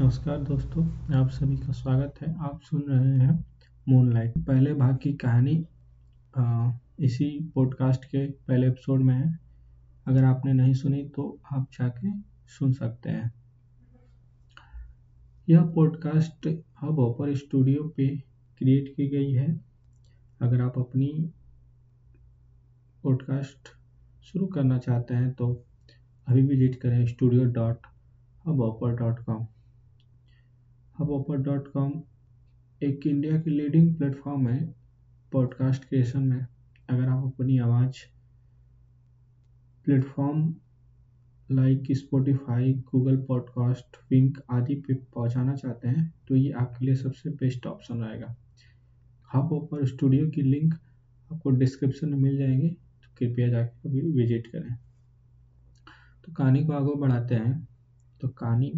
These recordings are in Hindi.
नमस्कार दोस्तों, आप सभी का स्वागत है। आप सुन रहे हैं मूनलाइट पहले भाग की कहानी इसी पॉडकास्ट के पहले एपिसोड में है। अगर आपने नहीं सुनी तो आप जाके सुन सकते हैं। यह पॉडकास्ट हब ऑपर स्टूडियो पे क्रिएट की गई है। अगर आप अपनी पॉडकास्ट शुरू करना चाहते हैं तो अभी विज़िट करें studio dot Hubhopper dot com Hubhopper dot com एक इंडिया की लीडिंग प्लेटफॉर्म है पॉडकास्ट क्रिएशन में। अगर आप अपनी आवाज़ platform like Spotify Google podcast Wink आदि पे पहुंचाना चाहते हैं तो ये आपके लिए सबसे बेस्ट ऑप्शन रहेगा। हब ऑपर स्टूडियो की लिंक आपको डिस्क्रिप्शन में मिल जाएँगे तो कृपया जाकर कभी विज़िट करें। तो कहानी को आगे बढ़ाते हैं। तो कहानी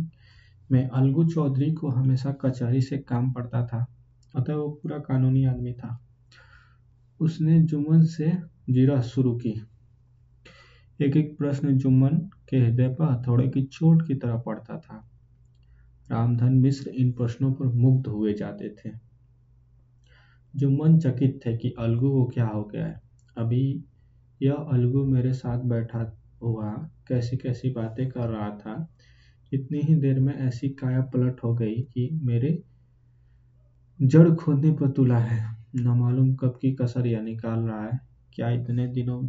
में अलगू चौधरी को हमेशा कचहरी से काम पड़ता था, अतः वो पूरा कानूनी आदमी था। उसने जुम्मन से जीरा शुरू की। एक एक प्रश्न जुम्मन के हृदय पर हथौड़े की चोट की तरह पड़ता था। रामधन मिश्र इन प्रश्नों पर मुग्ध हुए जाते थे। जुम्मन चकित थे कि अलगू को क्या हो गया है। अभी यह अलगू मेरे साथ बैठा हुआ कैसी कैसी बातें कर रहा था इतनी ही देर में ऐसी काया पलट हो गई कि मेरे जड़ खोदने पर तुला है। न मालूम कब की कसर या निकाल रहा है। क्या इतने दिनों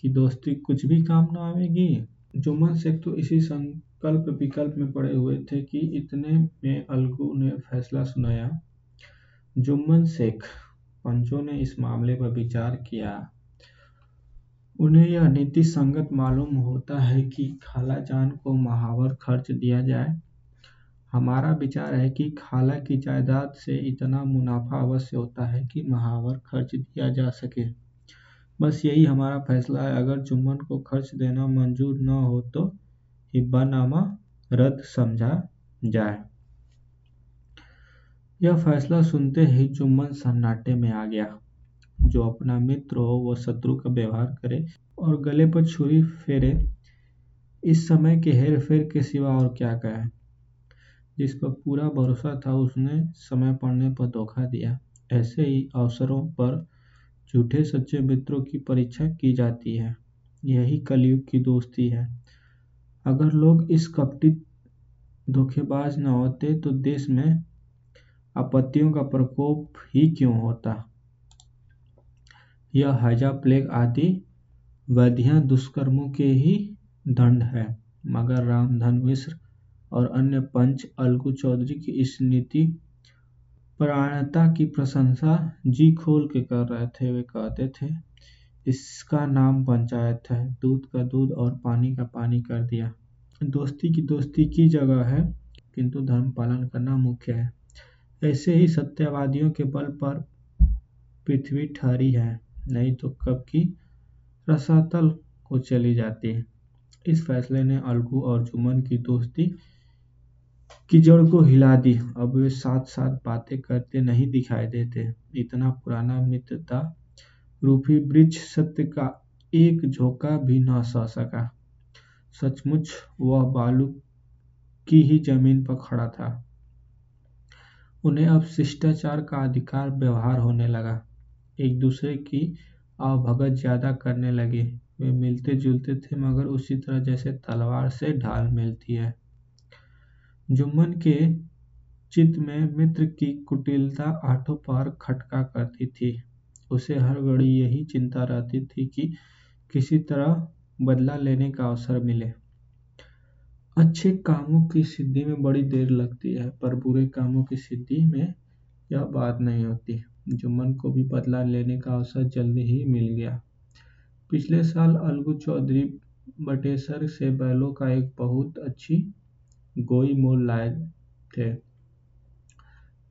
की दोस्ती कुछ भी काम न आवेगी? जुम्मन शेख तो इसी संकल्प विकल्प में पड़े हुए थे कि इतने में अलगू ने फैसला सुनाया। जुम्मन शेख, पंचों ने इस मामले पर विचार किया। उन्हें यह नीति संगत मालूम होता है कि खाला जान को महावर खर्च दिया जाए। हमारा विचार है कि खाला की जायदाद से इतना मुनाफा अवश्य होता है कि महावर खर्च दिया जा सके। बस यही हमारा फैसला है। अगर जुम्मन को खर्च देना मंजूर न हो तो हिब्बानामा रद्द समझा जाए। यह फैसला सुनते ही जुम्मन सन्नाटे में आ गया। जो अपना मित्र हो वह शत्रु का व्यवहार करे और गले पर छुरी फेरे। इस समय के हेर फेर के सिवा और क्या कहे? जिस पर पूरा भरोसा था, उसने समय पड़ने पर धोखा दिया। ऐसे ही अवसरों पर झूठे सच्चे मित्रों की परीक्षा की जाती है। यही कलयुग की दोस्ती है। अगर लोग इस कपटी धोखेबाज न होते तो देश में आपत्तियों का प्रकोप ही क्यों होता? यह हैजा प्लेग आदि व्याधियाँ दुष्कर्मों के ही दंड है। मगर रामधन मिश्र और अन्य पंच अलगू चौधरी की इस नीति प्राणता की प्रशंसा जी खोल के कर रहे थे, वे कहते थे, इसका नाम पंचायत है। दूध का दूध और पानी का पानी कर दिया। दोस्ती की दोस्ती की जगह है, किंतु धर्म पालन करना मुख्य है। ऐसे ही सत्यवादियों के बल पर पृथ्वी ठहरी है। नहीं तो कब की रसातल को चली जाती इस फैसले ने अलगू और जुम्मन की दोस्ती की जड़ को हिला दी। अब वे साथ साथ बातें करते नहीं दिखाई देते। इतना पुराना मित्रता रूपी वृक्ष सत्य का एक झोंका भी न सह सका। सचमुच वह बालू की ही ज़मीन पर खड़ा था। उन्हें अब शिष्टाचार का अधिकार व्यवहार होने लगा। एक दूसरे की आवभगत ज़्यादा करने लगे। वे मिलते जुलते थे, मगर उसी तरह जैसे तलवार से ढाल मिलती है। जुम्मन के चित्त में मित्र की कुटिलता आठों पार खटका करती थी। उसे हर घड़ी यही चिंता रहती थी कि किसी तरह बदला लेने का अवसर मिले। अच्छे कामों की सिद्धि में बड़ी देर लगती है, पर बुरे कामों की सिद्धि में यह बात नहीं होती। जुम्मन को भी बदला लेने का अवसर जल्द ही मिल गया। पिछले साल अलगू चौधरी बटेसर से बैलों का एक बहुत अच्छी गोई मोल लाए थे।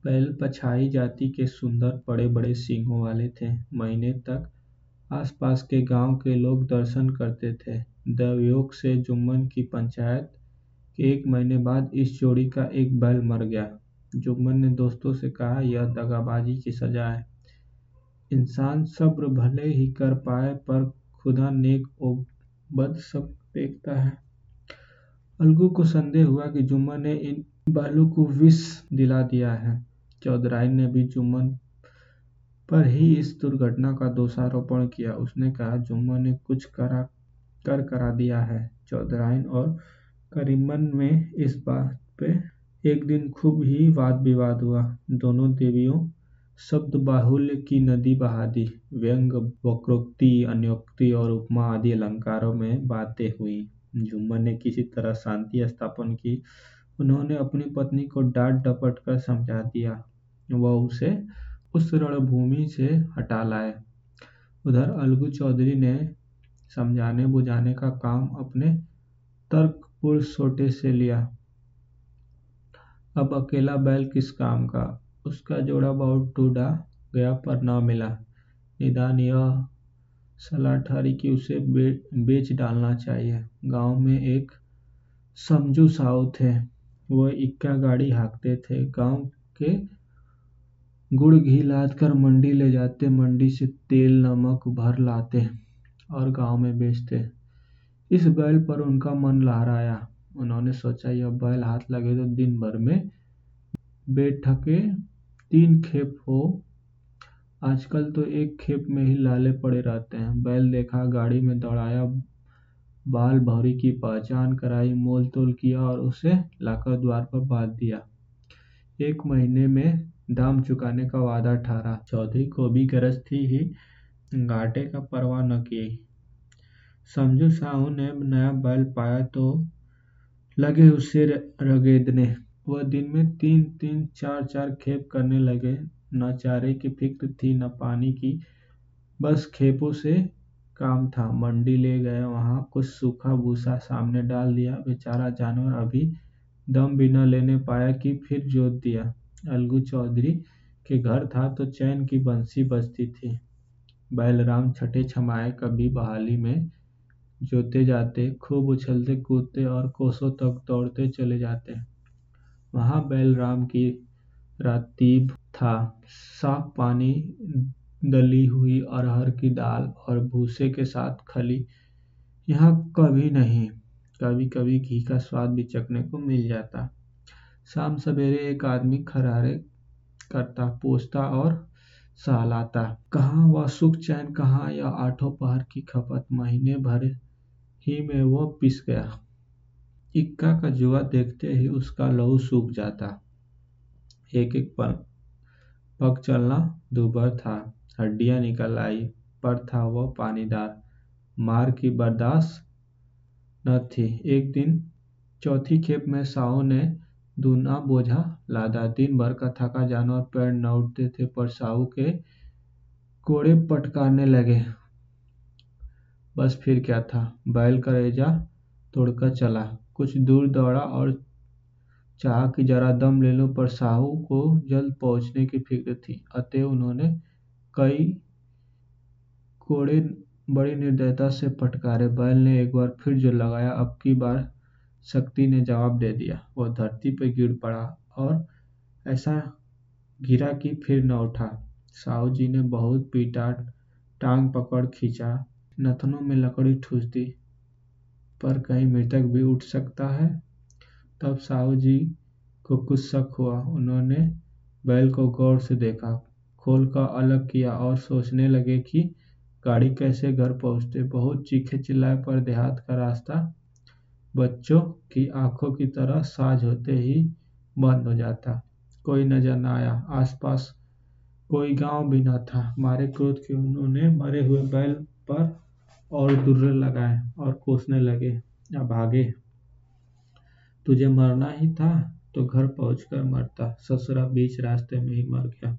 बैल पछाई जाति के सुंदर बड़े बड़े सींगों वाले थे। महीने तक आसपास के गाँव के लोग दर्शन करते थे। देवयोग से जुम्मन की पंचायत के एक महीने बाद इस जोड़ी का एक बैल मर गया। जुम्मन ने दोस्तों से कहा, यह दगाबाजी की सजा है। इंसान सब्र भले ही कर पाए, पर खुदा नेक और बद सब देखता है। अलगू को संदेह हुआ कि जुम्मन ने इन बालू को विष दिला दिया है। चौधराइन ने भी जुम्मन पर ही इस दुर्घटना का दोषारोपण किया। उसने कहा, जुम्मन ने कुछ करा, कर करा दिया है। चौधराइन और करीमन में इस बात पे एक दिन खूब ही वाद विवाद हुआ। दोनों देवियों शब्द बाहुल्य की नदी बहा दी। व्यंग, वक्रोक्ति, अन्योक्ति और उपमा आदि अलंकारों में बातें हुई। जुम्मन ने किसी तरह शांति स्थापन की। उन्होंने अपनी पत्नी को डांट डपट कर समझा दिया। वह उसे उस रणभूमि से हटा लाए। उधर अलगू चौधरी ने समझाने बुझाने का काम अपने तर्कपूर्ण सोटे से लिया। अब अकेला बैल किस काम का? उसका जोड़ा बहुत ढूंढा गया पर ना मिला। निदान यह सलाह ठहरी कि उसे बेच डालना चाहिए। गाँव में एक समझू साहू थे। वह इक्का गाड़ी हाँकते थे। गाँव के गुड़ घी लाद कर मंडी ले जाते। मंडी से तेल, नमक भर लाते और गाँव में बेचते। इस बैल पर उनका मन लहराया। उन्होंने सोचा, यह बैल हाथ लगे तो दिन भर में बेठके तीन खेप हो। आजकल तो एक खेप में ही लाले पड़े रहते हैं। बैल देखा, गाड़ी में दौड़ाया, बाल भौरी की पहचान कराई, मोल तोल किया और उसे लाकर द्वार पर बाँध दिया। एक महीने में दाम चुकाने का वादा ठहरा। चौधरी को भी गरज थी ही घाटे का परवाह न की समझू साहू ने नया बैल पाया तो लगे उसे रगेदने। वह दिन में तीन तीन, चार चार खेप करने लगे। न चारे की फ़िक्र थी, न पानी की। बस खेपों से काम था। मंडी ले गए वहाँ कुछ सूखा भूसा सामने डाल दिया। बेचारा जानवर अभी दम भी न लेने पाया कि फिर जोत दिया। अलगू चौधरी के घर था तो चैन की बंसी बजती थी। बैलराम छठे छमाए कभी बहाली में जोते जाते, खूब उछलते कूदते और कोसों तक दौड़ते चले जाते। वहाँ बैलराम की रातीब था। साफ़ पानी दली हुई अरहर की दाल और भूसे के साथ खली। यहाँ कभी नहीं कभी कभी घी का स्वाद भी चखने को मिल जाता। शाम सवेरे एक आदमी खरारे करता, पोसता और सहलाता। कहाँ वह सुख चैन, कहाँ या आठों पहर की खपत। महीने भर ही में वह पिस गया। इक्का का जुआ देखते ही उसका लहू सूख जाता। एक एक पल, पग चलना दूभर था। हड्डियाँ निकल आई, पर था वह पानीदार। मार की बर्दाश्त न थी। एक दिन चौथी खेप में साहू ने दूना बोझा लादा। दिन भर का थका जानवर पैर न उठते थे, पर साहू के कोड़े पटकारने लगे। बस फिर क्या था? बैल करेजा तोड़कर चला। कुछ दूर दौड़ा और चाह कि जरा दम ले लो, पर साहू को जल्द पहुँचने की फ़िक्र थी। अतः उन्होंने कई कोड़े बड़ी निर्दयता से फटकारे। बैल ने एक बार फिर जो लगाया। अब की बार शक्ति ने जवाब दे दिया। वह धरती पर गिर पड़ा और ऐसा गिरा कि फिर न उठा। साहू जी ने बहुत पीटा, टांग पकड़ खींचा। नथनों में लकड़ी ठूस दी पर कहीं मृतक भी उठ सकता है। तब साहू जी को कुछ शक हुआ। उन्होंने बैल को गौर से देखा, खोल कर अलग किया और सोचने लगे कि गाड़ी कैसे घर पहुँचते। बहुत चीखे चिल्लाए, पर देहात का रास्ता बच्चों की आँखों की तरह साज होते ही बंद हो जाता। कोई नज़र न आया। आसपास कोई गाँव भी न था। मारे क्रोध के उन्होंने मरे हुए बैल पर और दुर्रे लगाए और कोसने लगे अब भागे, तुझे मरना ही था तो घर पहुंचकर मरता, ससुरा बीच रास्ते में ही मर गया।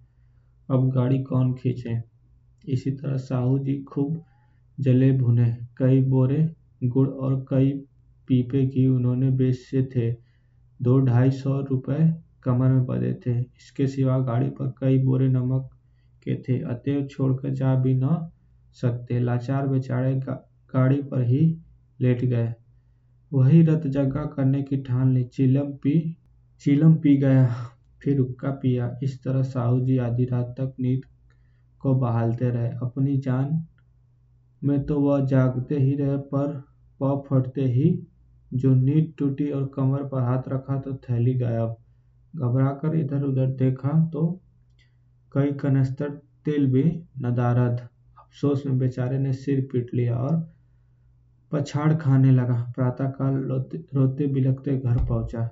अब गाड़ी कौन खींचे? इसी तरह साहू जी खूब जले भुने। कई बोरे, गुड़ और कई पीपे घी उन्होंने बेचे थे। दो ढाई सौ रुपए कमर में बधे थे। इसके सिवा गाड़ी पर कई बोरे नमक के थे। अतएव छोड़कर जा भी न सकते। लाचार बेचारे गाड़ी पर ही लेट गए। वही रत जगा करने की ठान ली। चिलम पी चिलम पी गया। फिर हुक्का पिया। इस तरह साहू जी आधी रात तक नींद को बहालते रहे। अपनी जान में तो वह जागते ही रहे, पर पौ फटते ही जो नींद टूटी और कमर पर हाथ रखा तो थैली गायब। घबराकर इधर-उधर देखा तो कई कनस्तर, तेल भी नदारद। अफसोस में बेचारे ने सिर पीट लिया और पछाड़ खाने लगा। प्रातःकाल रोते बिलखते घर पहुँचा।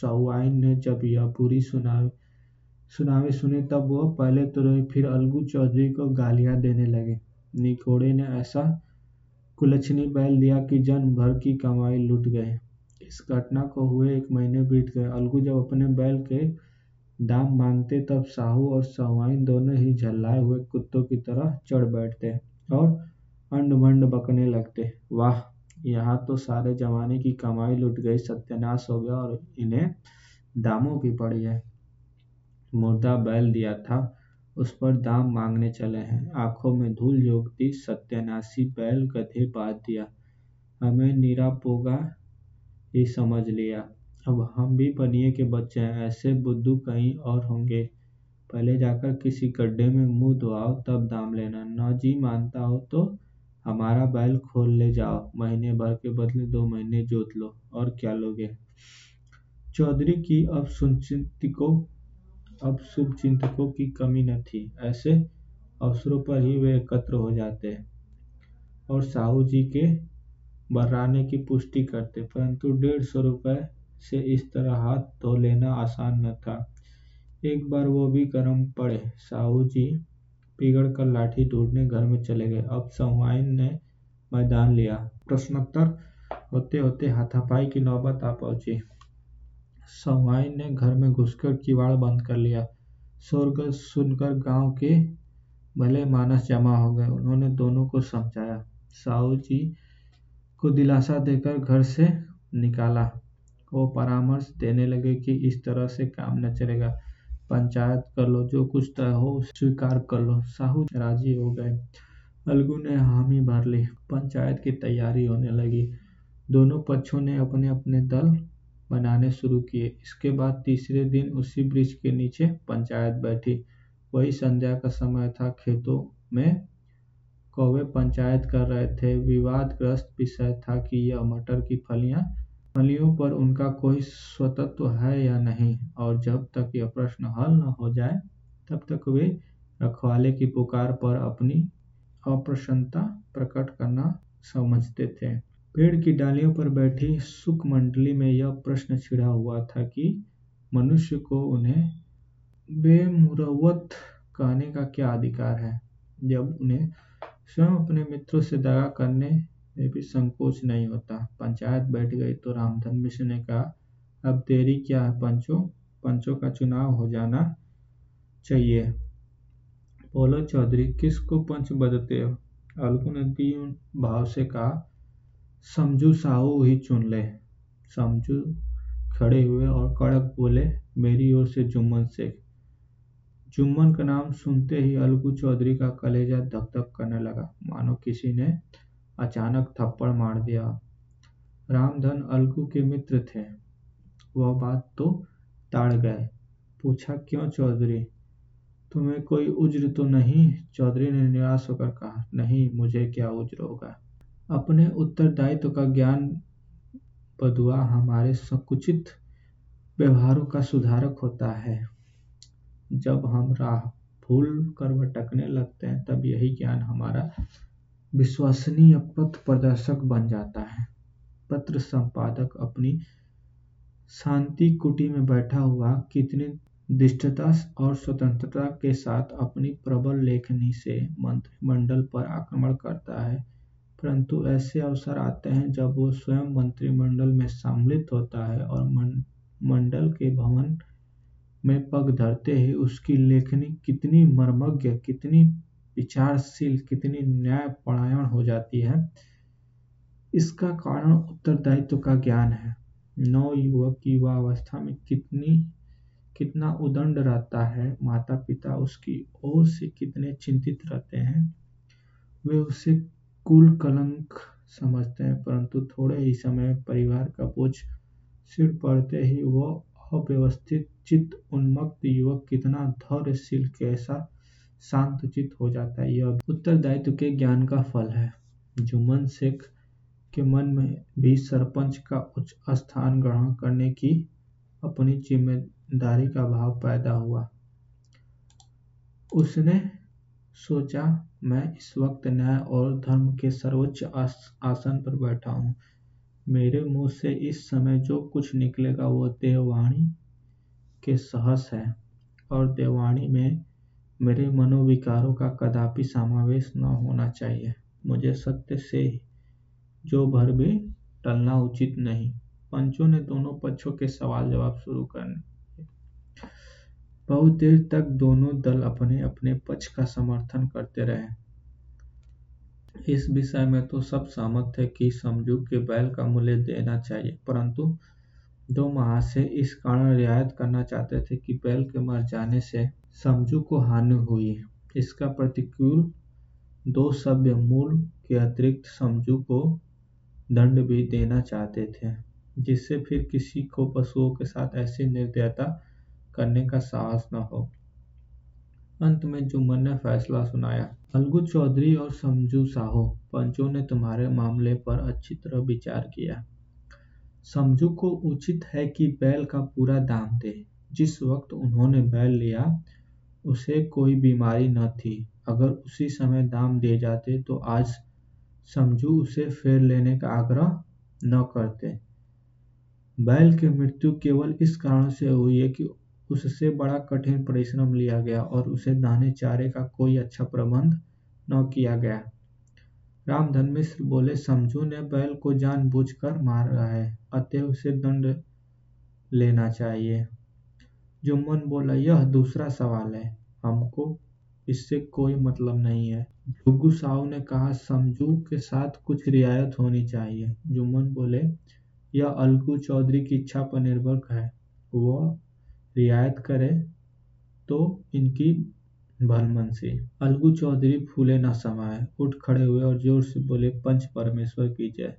सहुआइन ने जब यह बुरी सुनावे सुनावे सुने तब वो पहले तो रोई फिर अलगू चौधरी को गालियाँ देने लगे। निकोड़े ने ऐसा कुलच्छनी बैल दिया कि जन्म भर की कमाई लुट गए। इस घटना को हुए एक महीने बीत गए। अलगू जब अपने बैल के दाम मांगते तब साहू और सहुआइन दोनों ही झल्लाए हुए कुत्तों की तरह चढ़ बैठते और अंड भंड बकने लगते। वाह, यहाँ तो सारे जमाने की कमाई लुट गई, सत्यानाश हो गया और इन्हें दामों की पड़ी है। मुर्दा बैल दिया था, उस पर दाम मांगने चले हैं। आँखों में धूल झोंकती सत्यानाशी बैल गधे बाँध दिया। हमें नीरा पोगा ही समझ लिया। अब हम भी बनिए के बच्चे हैं, ऐसे बुद्धू कहीं और होंगे। पहले जाकर किसी गड्ढे में मुँह धोआओ, तब दाम लेना। न जी मानता हो तो हमारा बैल खोल ले जाओ। महीने भर के बदले दो महीने जोत लो। और क्या लोगे? चौधरी की अब सुचिंतकों अब शुभ चिंतकों की कमी न थी। ऐसे अवसरों पर ही वे एकत्र हो जाते और साहू जी के बर्राने की पुष्टि करते। परंतु डेढ़ सौ रुपये से इस तरह हाथ धो लेना आसान न था। एक बार वो भी गर्म पड़े। साहू जी पिघड़ कर लाठी ढूँढने घर में चले गए। अब सहुआइन ने मैदान लिया। प्रश्नोत्तर होते होते हाथापाई की नौबत आ पहुँची। सहुआइन ने घर में घुसकर किवाड़ बंद कर लिया। शोरगुल सुनकर गाँव के भले मानस जमा हो गए। उन्होंने दोनों को समझाया। साहू जी को दिलासा देकर घर से निकाला। वो परामर्श देने लगे कि इस तरह से काम न चलेगा। पंचायत कर लो, जो कुछ तय हो, स्वीकार कर लो। साहू राज़ी हो गए। अलगू ने हामी भर ली। पंचायत की तैयारी होने लगी। दोनों पक्षों ने अपने अपने दल बनाने शुरू किए। इसके बाद तीसरे दिन उसी ब्रिज के नीचे पंचायत बैठी। वही संध्या का समय था। खेतों में कौवे पंचायत कर रहे थे। विवादग्रस्त विषय था कि यह मटर की फलियाँ फलियों पर उनका कोई स्वतत्व है या नहीं? और जब तक यह प्रश्न हल न हो जाए, तब तक वे रखवाले की पुकार पर अपनी अप्रसन्नता प्रकट करना समझते थे। पेड़ की डालियों पर बैठी सुख मंडली में यह प्रश्न छिड़ा हुआ था कि मनुष्य को उन्हें बेमुरवत कहने का क्या अधिकार है? जब उन्हें स्वयं अपने मित्रों से दगा करने में भी संकोच नहीं होता। पंचायत बैठ गई तो रामधन मिश्र ने कहा, अब देरी क्या है? पंचों पंचों का चुनाव हो जाना चाहिए। बोलो चौधरी, किसको पंच बदते हो? अलगू ने दीन भाव से कहा, समझू साहू ही चुन ले। समझू खड़े हुए और कड़क बोले, मेरी ओर से जुम्मन शेख। जुम्मन का नाम सुनते ही अलगू चौधरी का कलेजा धक धक करने लगा। मानो किसी ने अचानक थप्पड़ मार दिया। रामधन अलगू के मित्र थे। वह बात तो ताड़ गए। पूछा, क्यों चौधरी? तुम्हें कोई उज्र तो नहीं? चौधरी ने निराश होकर कहा, नहीं, मुझे क्या उज्र होगा? अपने उत्तरदायित्व का ज्ञान बदुआ हमारे संकुचित व्यवहारों का सुधारक होता है। जब हम राह भूल कर भटकने लगते हैं, तब यही ज्ञान हमारा विश्वसनीय पथ प्रदर्शक बन जाता है। पत्र संपादक अपनी शांति कुटी में बैठा हुआ कितनी दिष्टता और स्वतंत्रता के साथ अपनी प्रबल लेखनी से मंत्रिमंडल पर आक्रमण करता है। परंतु ऐसे अवसर आते हैं जब वो स्वयं मंत्रिमंडल में सम्मिलित होता है और मंडल के भवन में पग धरते ही उसकी लेखनी कितनी मर्मज्ञ, कितनी विचारशील कितनी न्यायपरायण हो जाती है। इसका कारण उत्तरदायित्व का ज्ञान है। नव युवक युवावस्था में कितनी, कितना उदंड रहता है माता पिता उसकी ओर से कितने चिंतित रहते हैं, वे उसे कुल कलंक समझते हैं, परंतु थोड़े ही समय परिवार का बोझ सिर पड़ते ही वह अव्यवस्थित, चित्त उन्मत्त युवक कितना धैर्यशील, कैसा शांत चित्त हो जाता है। यह उत्तरदायित्व के ज्ञान का फल है। जुम्मन शेख के मन में भी सरपंच का उच्च स्थान ग्रहण करने की अपनी ज़िम्मेदारी का भाव पैदा हुआ। उसने सोचा, मैं इस वक्त न्याय और धर्म के सर्वोच्च आसन पर बैठा हूँ। मेरे मुँह से इस समय जो कुछ निकलेगा वो देववाणी के सहस है और देववाणी में मेरे मनोविकारों का कदापि समावेश न होना चाहिए। मुझे सत्य से जो भर भी टलना उचित नहीं। पंचों ने दोनों पक्षों के सवाल जवाब शुरू करने बहुत देर तक दोनों दल अपने अपने पक्ष का समर्थन करते रहे। इस विषय में तो सब सहमत थे कि समझू के बैल का मूल्य देना चाहिए, परंतु दो महाशय इस कारण रियायत करना चाहते थे कि बैल के मर जाने से समझू को हानि हुई। इसका प्रतिकूल दो सभ्य मूल के अतिरिक्त समझू को दंड भी देना चाहते थे, जिससे फिर किसी को पशुओं के साथ ऐसी निर्दयता करने का साहस न हो। अंत में जुम्मन ने फैसला सुनाया। अलगू चौधरी और समझू साहो, पंचों ने तुम्हारे मामले पर अच्छी तरह विचार किया। समझू को उचित है कि बैल का पूरा दाम दे। जिस वक्त उन्होंने बैल लिया उसे कोई बीमारी न थी। अगर उसी समय दाम दे जाते तो आज समझू उसे फेर लेने का आग्रह न करते। बैल की मृत्यु केवल इस कारण से हुई है कि उससे बड़ा कठिन परिश्रम लिया गया और उसे दाने चारे का कोई अच्छा प्रबंध न किया गया। रामधन मिश्र बोले, समझू ने बैल को जानबूझकर मारा है, अतः उसे दंड लेना चाहिए। जुम्मन बोला, यह दूसरा सवाल है। हमको इससे कोई मतलब नहीं है। जुग्गू साहू ने कहा, समझू के साथ कुछ रियायत होनी चाहिए। जुम्मन बोले, यह अलगू चौधरी की इच्छा पर निर्भर है। वह रियायत करे तो इनकी भलमनसी। अलगू चौधरी फूले न समाये, उठ खड़े हुए और ज़ोर से बोले, पंच परमेश्वर की जय।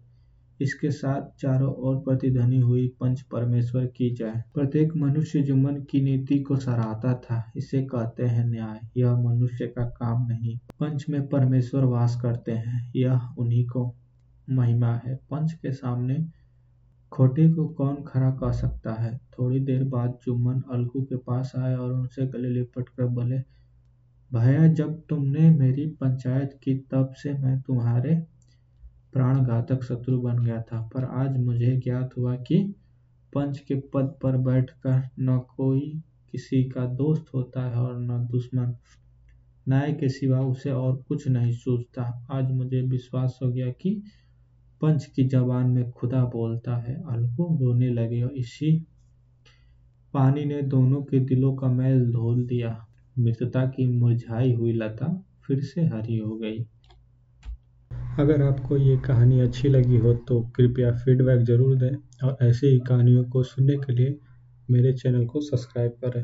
इसके साथ चारों ओर प्रतिध्वनि हुई, पंच परमेश्वर की जय। प्रत्येक मनुष्य जुम्मन की नीति को सराहता था, इसे कहते हैं न्याय। यह मनुष्य का काम नहीं। पंच में परमेश्वर वास करते हैं। यह उन्हीं को महिमा है। पंच के सामने खोटे को कौन खड़ा कह सकता है? थोड़ी देर बाद जुम्मन अलगू के पास आए और उनसे गले लिपट कर बोले, भैया, जब तुमने मेरी पंचायत की, तब से मैं तुम्हारे प्राणघातक शत्रु बन गया था। पर आज मुझे ज्ञात हुआ कि पंच के पद पर बैठकर न कोई किसी का दोस्त होता है और न दुश्मन। न्याय के सिवा उसे और कुछ नहीं सूझता। आज मुझे विश्वास हो गया कि पंच की जबान में खुदा बोलता है, अलगू रोने लगे और इसी पानी ने दोनों के दिलों का मैल धोल दिया। मृतता की मुरझाई हुई लता फिर से हरी हो गई। अगर आपको ये कहानी अच्छी लगी हो तो कृपया फीडबैक ज़रूर दें और ऐसी ही कहानियों को सुनने के लिए मेरे चैनल को सब्सक्राइब करें।